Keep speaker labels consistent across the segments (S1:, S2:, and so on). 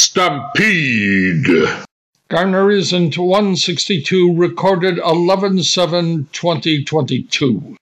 S1: Stampede.
S2: Garner isn't 162 recorded 11 7 2022.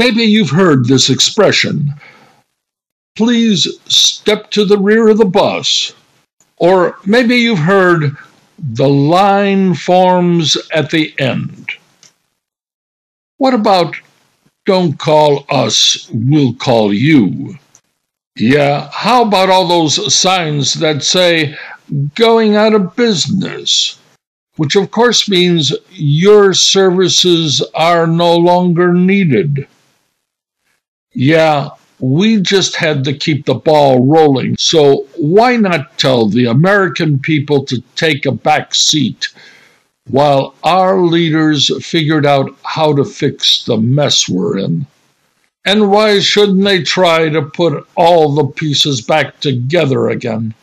S2: Maybe you've heard this expression please step to the rear of the bus. Or maybe you've heard the line forms at the end. What about don't call us, we'll call you? Yeah, how about all those signs that say going out of business? Which of course means your services are no longer needed. Yeah, we just had to keep the ball rolling. So why not tell the American people to take a back seat while our leaders figured out how to fix the mess we're in? And why shouldn't they try to put all the pieces back together again?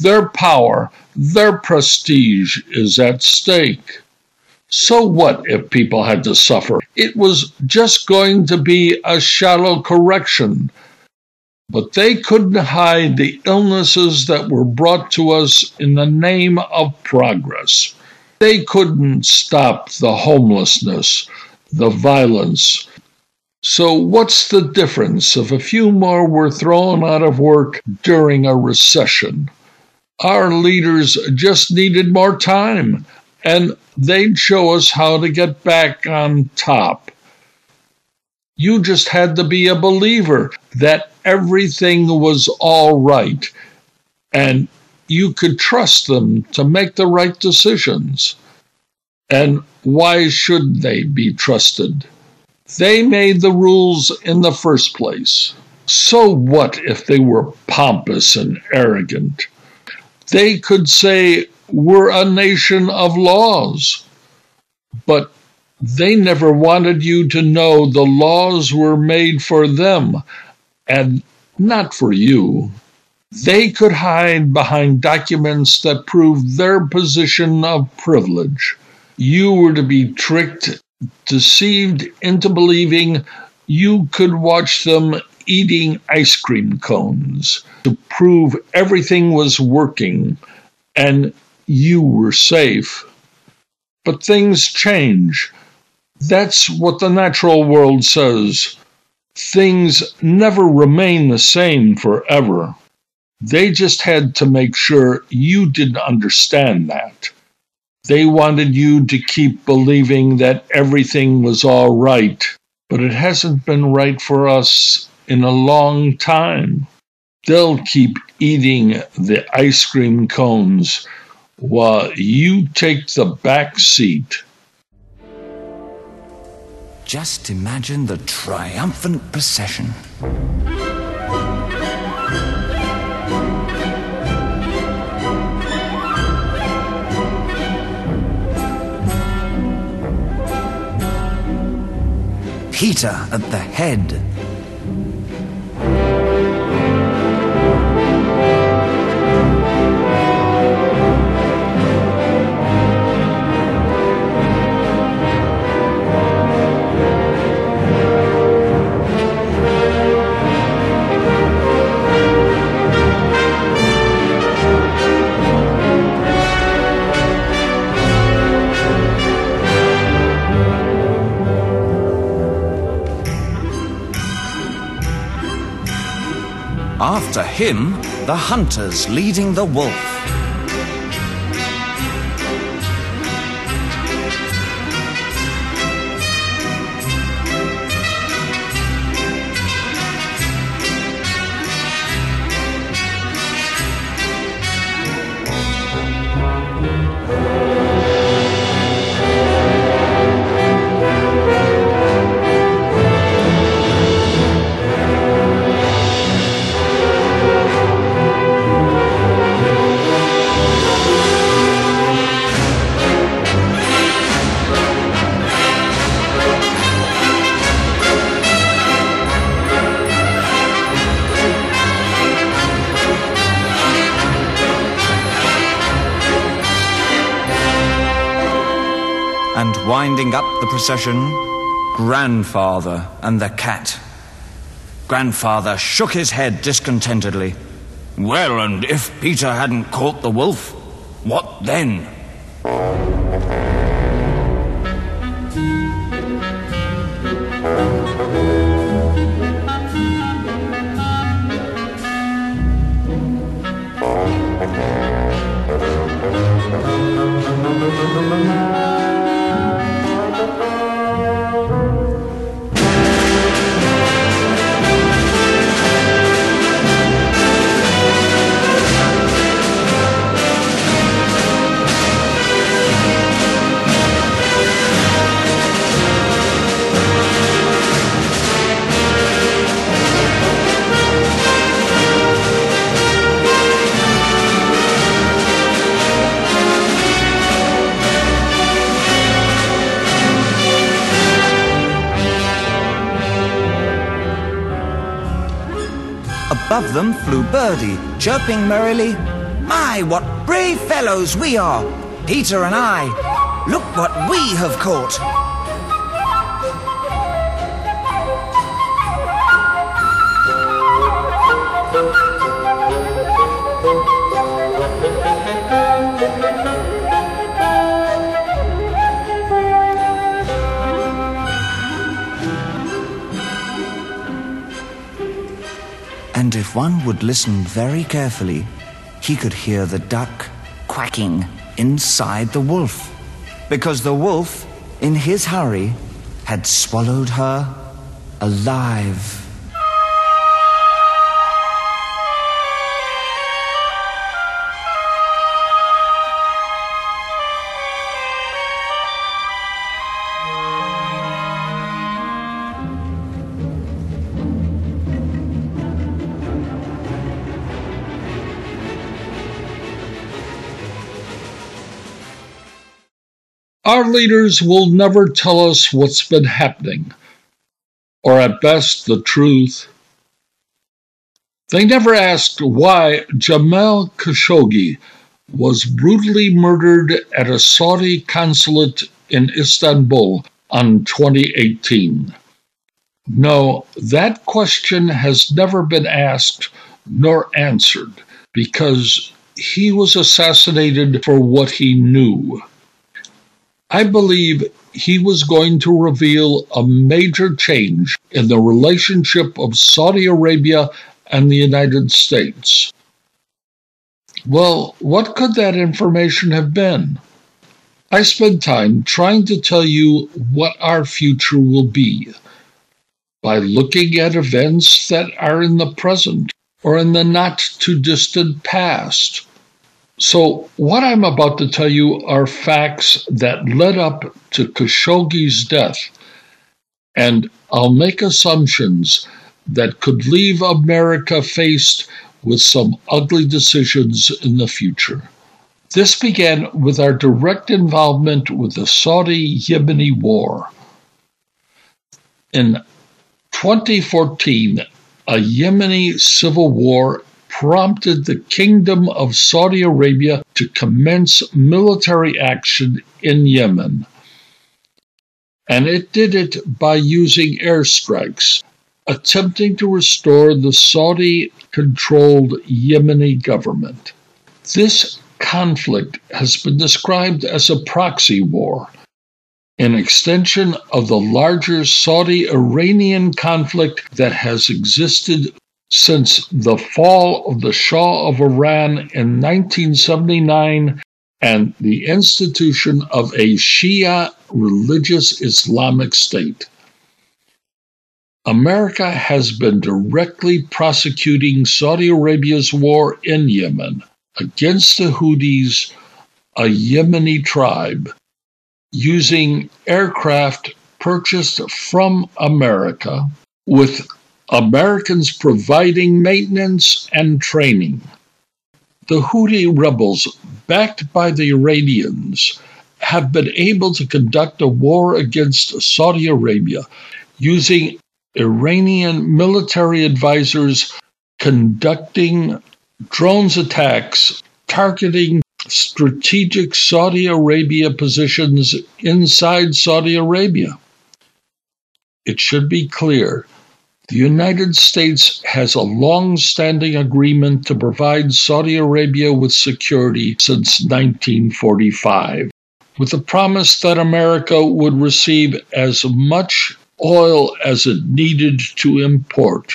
S2: Their power, their prestige is at stake. So what if people had to suffer? It was just going to be a shallow correction. But they couldn't hide the illnesses that were brought to us in the name of progress. They couldn't stop the homelessness, the violence. So, what's the difference if a few more were thrown out of work during a recession? Our leaders just needed more time and they'd show us how to get back on top. You just had to be a believer that everything was all right and you could trust them to make the right decisions. And why should they be trusted? They made the rules in the first place. So what if they were pompous and arrogant? They could say, were a nation of laws. But they never wanted you to know the laws were made for them and not for you. They could hide behind documents that proved their position of privilege. You were to be tricked deceived into believing you could watch them eating ice cream cones to prove everything was working and you were safe. But things change. That's what the natural world says. Things never remain the same forever. They just had to make sure you didn't understand that. They wanted you to keep believing that everything was all right, but it hasn't been right for us in a long time. They'll keep eating the ice cream cones while you take the back seat.
S1: Just imagine the triumphant procession. Peter at the head. After him, the hunters leading the wolf. Winding up the procession, Grandfather and the cat. Grandfather shook his head discontentedly. Well, and if Peter hadn't caught the wolf, what then? Above them flew Birdie, chirping merrily, My, what brave fellows we are! Peter and I, look what we have caught! If one would listen very carefully, he could hear the duck quacking inside the wolf. Because the wolf, in his hurry, had swallowed her alive.
S2: Leaders will never tell us what's been happening, or at best, the truth. They never asked why Jamal Khashoggi was brutally murdered at a Saudi consulate in Istanbul on 2018? No, that question has never been asked nor answered because he was assassinated for what he knew. I believe he was going to reveal a major change in the relationship of Saudi Arabia and the United States. Well, what could that information have been? I spend time trying to tell you what our future will be by looking at events that are in the present or in the not too distant past. So, what I'm about to tell you are facts that led up to Khashoggi's death, and I'll make assumptions that could leave America faced with some ugly decisions in the future. This began with our direct involvement with the Saudi Yemeni war. In 2014, a Yemeni civil war prompted the Kingdom of Saudi Arabia to commence military action in Yemen. And it did it by using airstrikes, attempting to restore the Saudi controlled Yemeni government. This conflict has been described as a proxy war, an extension of the larger Saudi Iranian conflict that has existed since the fall of the Shah of Iran in 1979 and the institution of a Shia religious Islamic state. America has been directly prosecuting Saudi Arabia's war in Yemen against the Houthis, a Yemeni tribe, using aircraft purchased from America with Americans providing maintenance and training. The Houthi rebels, backed by the Iranians, have been able to conduct a war against Saudi Arabia using Iranian military advisors conducting drones attacks targeting strategic Saudi Arabia positions inside Saudi Arabia. It should be clear the United States has a long standing agreement to provide Saudi Arabia with security since 1945, with the promise that America would receive as much oil as it needed to import.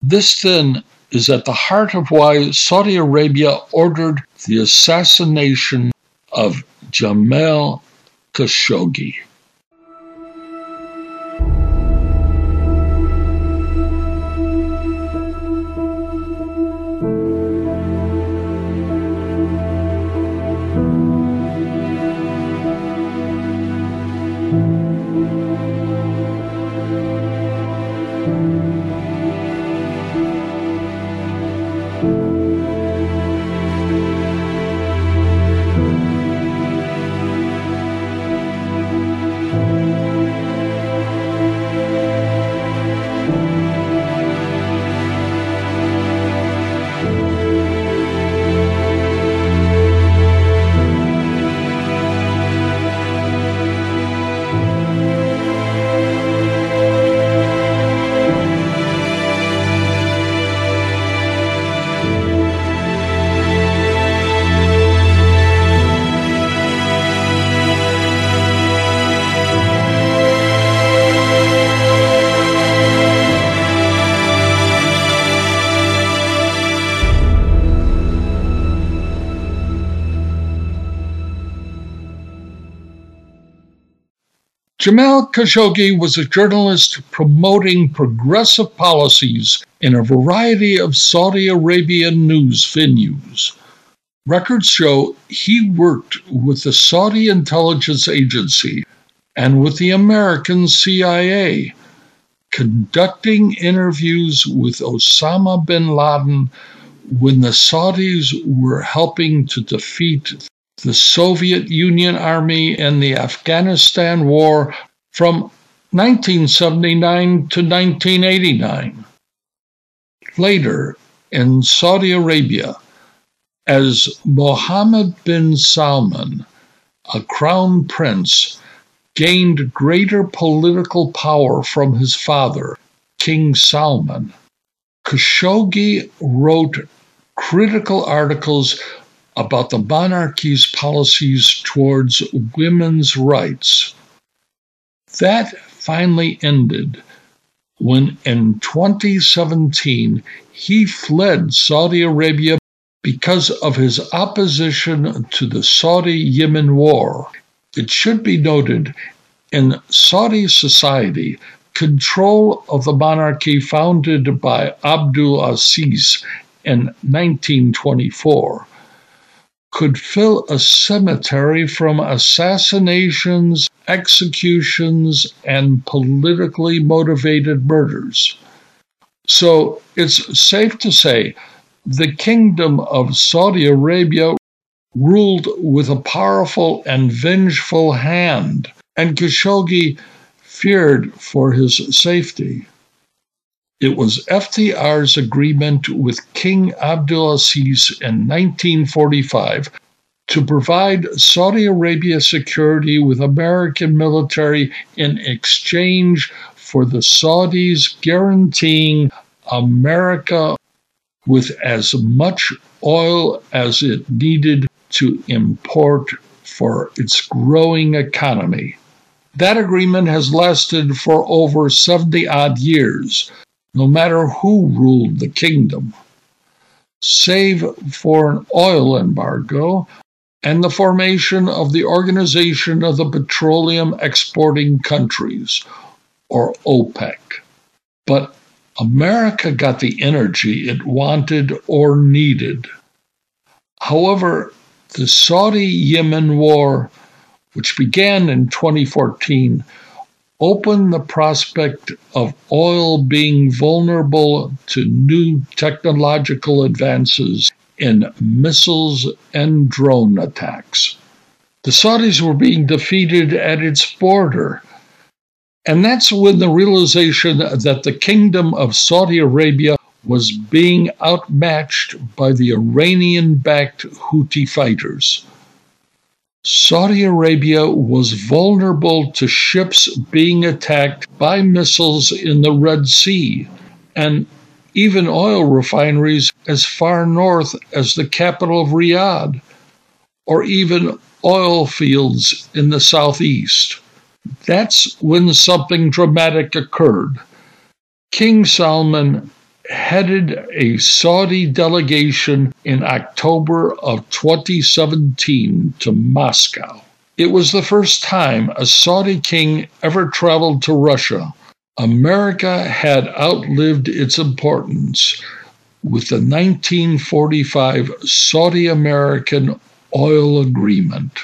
S2: This then is at the heart of why Saudi Arabia ordered the assassination of Jamal Khashoggi. Jamal Khashoggi was a journalist promoting progressive policies in a variety of Saudi Arabian news venues. Records show he worked with the Saudi intelligence agency and with the American CIA, conducting interviews with Osama bin Laden when the Saudis were helping to defeat the Soviet Union Army in the Afghanistan War from 1979 to 1989. Later, in Saudi Arabia, as Mohammed bin Salman, a crown prince, gained greater political power from his father, King Salman. Khashoggi wrote critical articles about the monarchy's policies towards women's rights. That finally ended when in 2017 he fled Saudi Arabia because of his opposition to the Saudi Yemen war. It should be noted in Saudi society, control of the monarchy founded by Abdul Aziz in 1924 could fill a cemetery from assassinations, executions, and politically motivated murders. So it's safe to say the kingdom of Saudi Arabia ruled with a powerful and vengeful hand, and Khashoggi feared for his safety. It was FDR's agreement with King Abdulaziz in 1945 to provide Saudi Arabia security with American military in exchange for the Saudis guaranteeing America with as much oil as it needed to import for its growing economy. That agreement has lasted for over 70 odd years, no matter who ruled the kingdom, save for an oil embargo and the formation of the Organization of the Petroleum Exporting Countries, or OPEC. But America got the energy it wanted or needed. However, the Saudi Yemen war, which began in 2014, open the prospect of oil being vulnerable to new technological advances in missiles and drone attacks. The Saudis were being defeated at its border. And that's when the realization that the kingdom of Saudi Arabia was being outmatched by the Iranian backed Houthi fighters. Saudi Arabia was vulnerable to ships being attacked by missiles in the Red Sea and even oil refineries as far north as the capital of Riyadh, or even oil fields in the southeast. That's when something dramatic occurred. King Salman headed a Saudi delegation in October of 2017 to Moscow. It was the first time a Saudi king ever traveled to Russia. America had outlived its importance with the 1945 Saudi American Oil Agreement.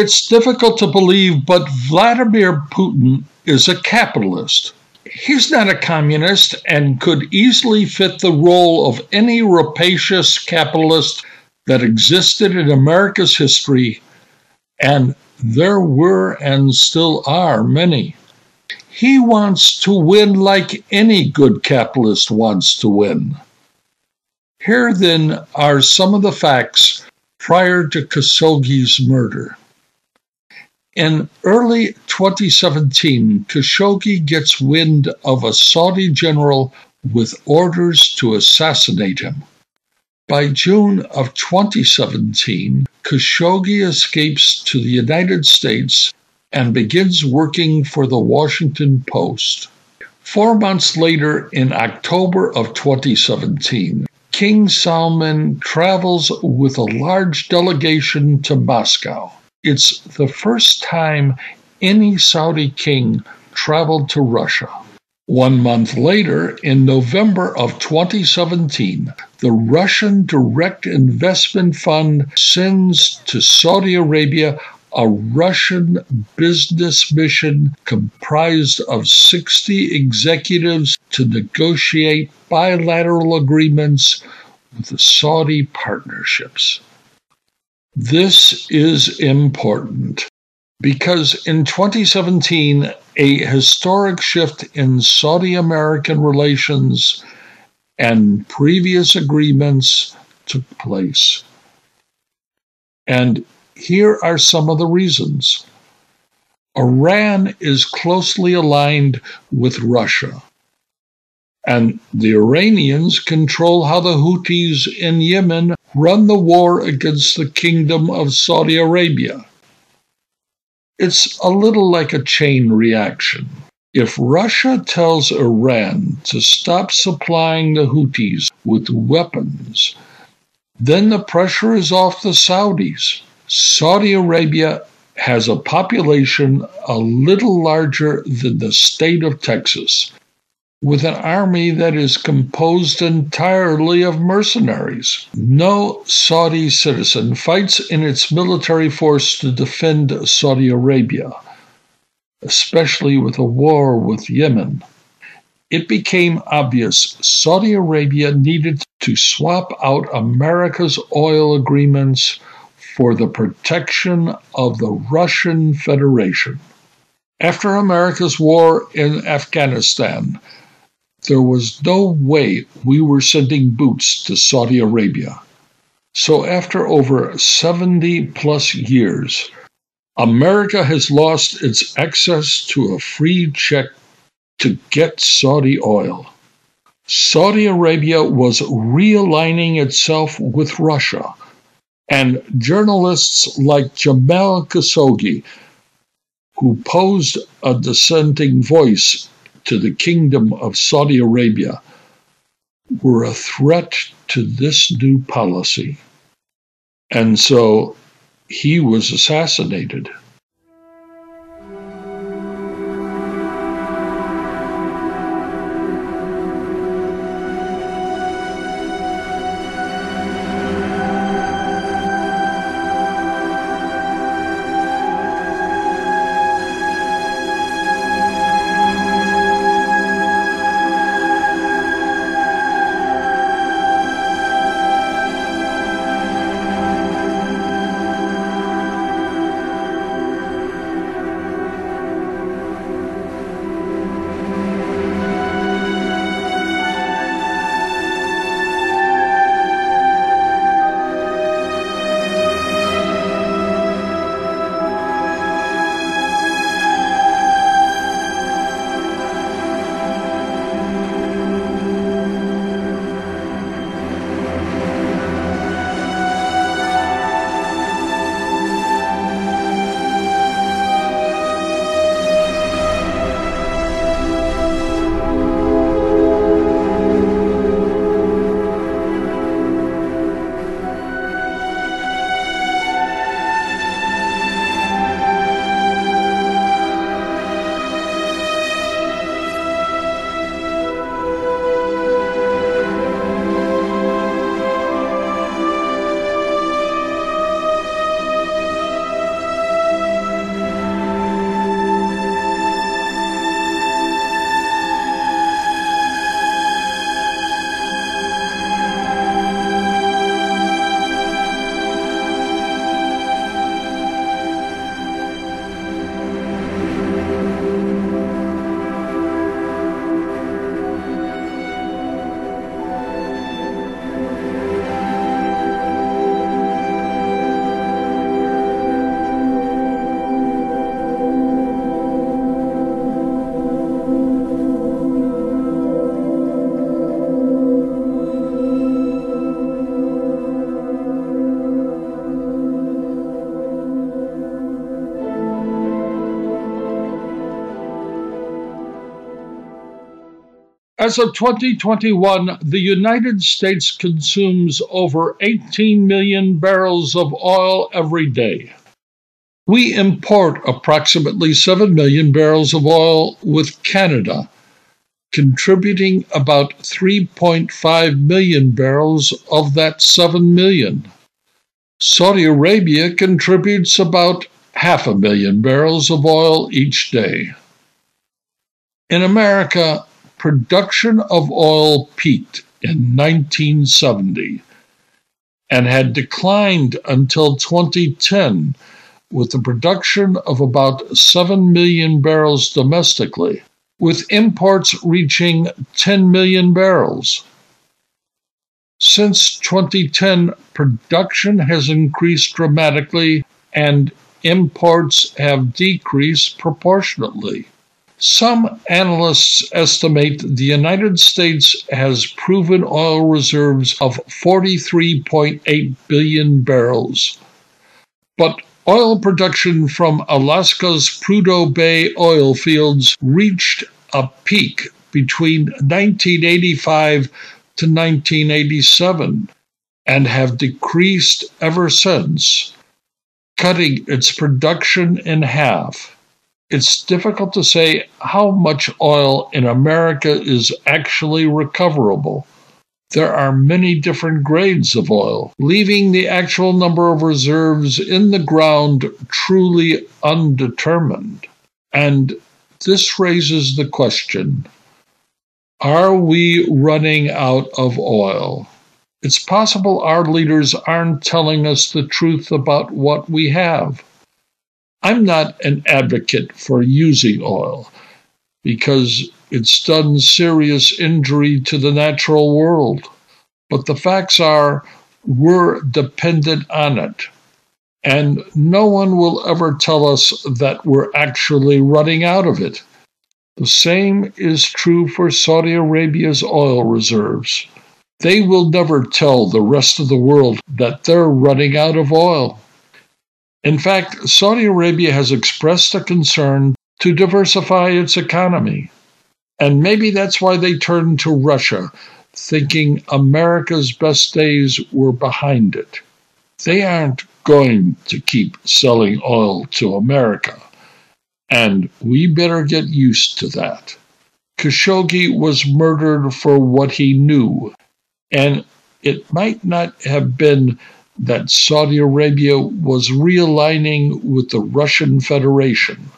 S2: It's difficult to believe, but Vladimir Putin is a capitalist. He's not a communist and could easily fit the role of any rapacious capitalist that existed in America's history, and there were and still are many. He wants to win like any good capitalist wants to win. Here, then, are some of the facts prior to Khashoggi's murder. In early 2017, Khashoggi gets wind of a Saudi general with orders to assassinate him. By June of 2017, Khashoggi escapes to the United States and begins working for the Washington Post. Four months later, in October of 2017, King Salman travels with a large delegation to Moscow. It's the first time any Saudi king traveled to Russia. One month later, in November of 2017, the Russian Direct Investment Fund sends to Saudi Arabia a Russian business mission comprised of 60 executives to negotiate bilateral agreements with the Saudi partnerships. This is important because in 2017, a historic shift in Saudi American relations and previous agreements took place. And here are some of the reasons. Iran is closely aligned with Russia, and the Iranians control how the Houthis in Yemen run the war against the Kingdom of Saudi Arabia. It's a little like a chain reaction. If Russia tells Iran to stop supplying the Houthis with weapons, then the pressure is off the Saudis. Saudi Arabia has a population a little larger than the state of Texas, with an army that is composed entirely of mercenaries. No Saudi citizen fights in its military force to defend Saudi Arabia, especially with a war with Yemen. It became obvious Saudi Arabia needed to swap out America's oil agreements for the protection of the Russian Federation. After America's war in Afghanistan, there was no way we were sending boots to Saudi Arabia. So, after over 70 plus years, America has lost its access to a free check to get Saudi oil. Saudi Arabia was realigning itself with Russia, and journalists like Jamal Khashoggi, who posed a dissenting voice to the kingdom of Saudi Arabia were a threat to this new policy. And so he was assassinated. As of 2021, the United States consumes over 18 million barrels of oil every day. We import approximately 7 million barrels of oil with Canada, contributing about 3.5 million barrels of that 7 million. Saudi Arabia contributes about half a million barrels of oil each day. In America, production of oil peaked in 1970 and had declined until 2010 with the production of about 7 million barrels domestically, with imports reaching 10 million barrels. Since 2010, production has increased dramatically and imports have decreased proportionately. Some analysts estimate the United States has proven oil reserves of 43.8 billion barrels. But oil production from Alaska's Prudhoe Bay oil fields reached a peak between 1985 to 1987 and have decreased ever since, cutting its production in half it's difficult to say how much oil in America is actually recoverable. There are many different grades of oil, leaving the actual number of reserves in the ground truly undetermined. And this raises the question Are we running out of oil? It's possible our leaders aren't telling us the truth about what we have. I'm not an advocate for using oil because it's done serious injury to the natural world. But the facts are we're dependent on it. And no one will ever tell us that we're actually running out of it. The same is true for Saudi Arabia's oil reserves. They will never tell the rest of the world that they're running out of oil. In fact, Saudi Arabia has expressed a concern to diversify its economy. And maybe that's why they turned to Russia, thinking America's best days were behind it. They aren't going to keep selling oil to America. And we better get used to that. Khashoggi was murdered for what he knew, and it might not have been that Saudi Arabia was realigning with the Russian Federation.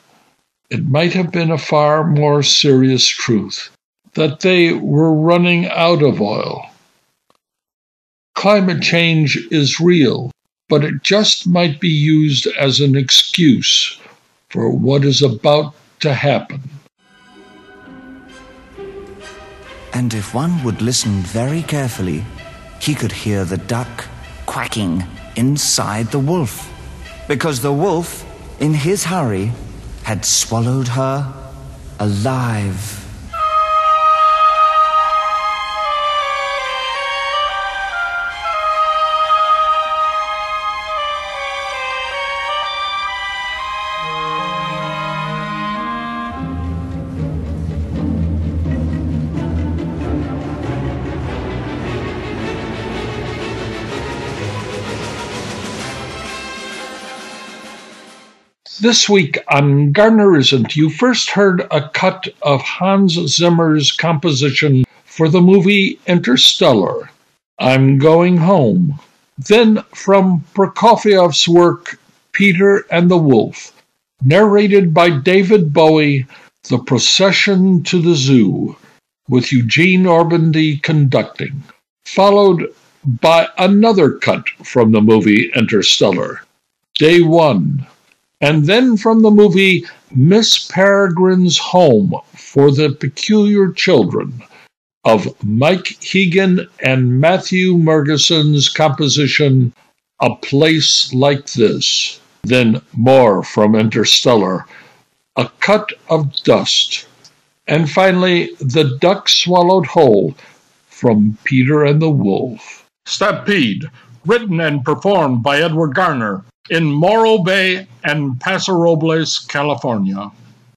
S2: It might have been a far more serious truth that they were running out of oil. Climate change is real, but it just might be used as an excuse for what is about to happen.
S1: And if one would listen very carefully, he could hear the duck quacking inside the wolf, because the wolf, in his hurry, had swallowed her alive.
S2: This week on Garner Isn't, you first heard a cut of Hans Zimmer's composition for the movie Interstellar, I'm Going Home. Then from Prokofiev's work, Peter and the Wolf, narrated by David Bowie, The Procession to the Zoo, with Eugene Ormandy conducting, followed by another cut from the movie Interstellar, Day One and then from the movie Miss Peregrine's Home for the Peculiar Children of Mike Higham and Matthew Margeson's composition A Place Like This. Then more from Interstellar, A Cut of Dust. And finally, The Duck Swallowed Whole from Peter and the Wolf. Stampede, written and performed by Edward Garner in Morro Bay and Paso Robles, California.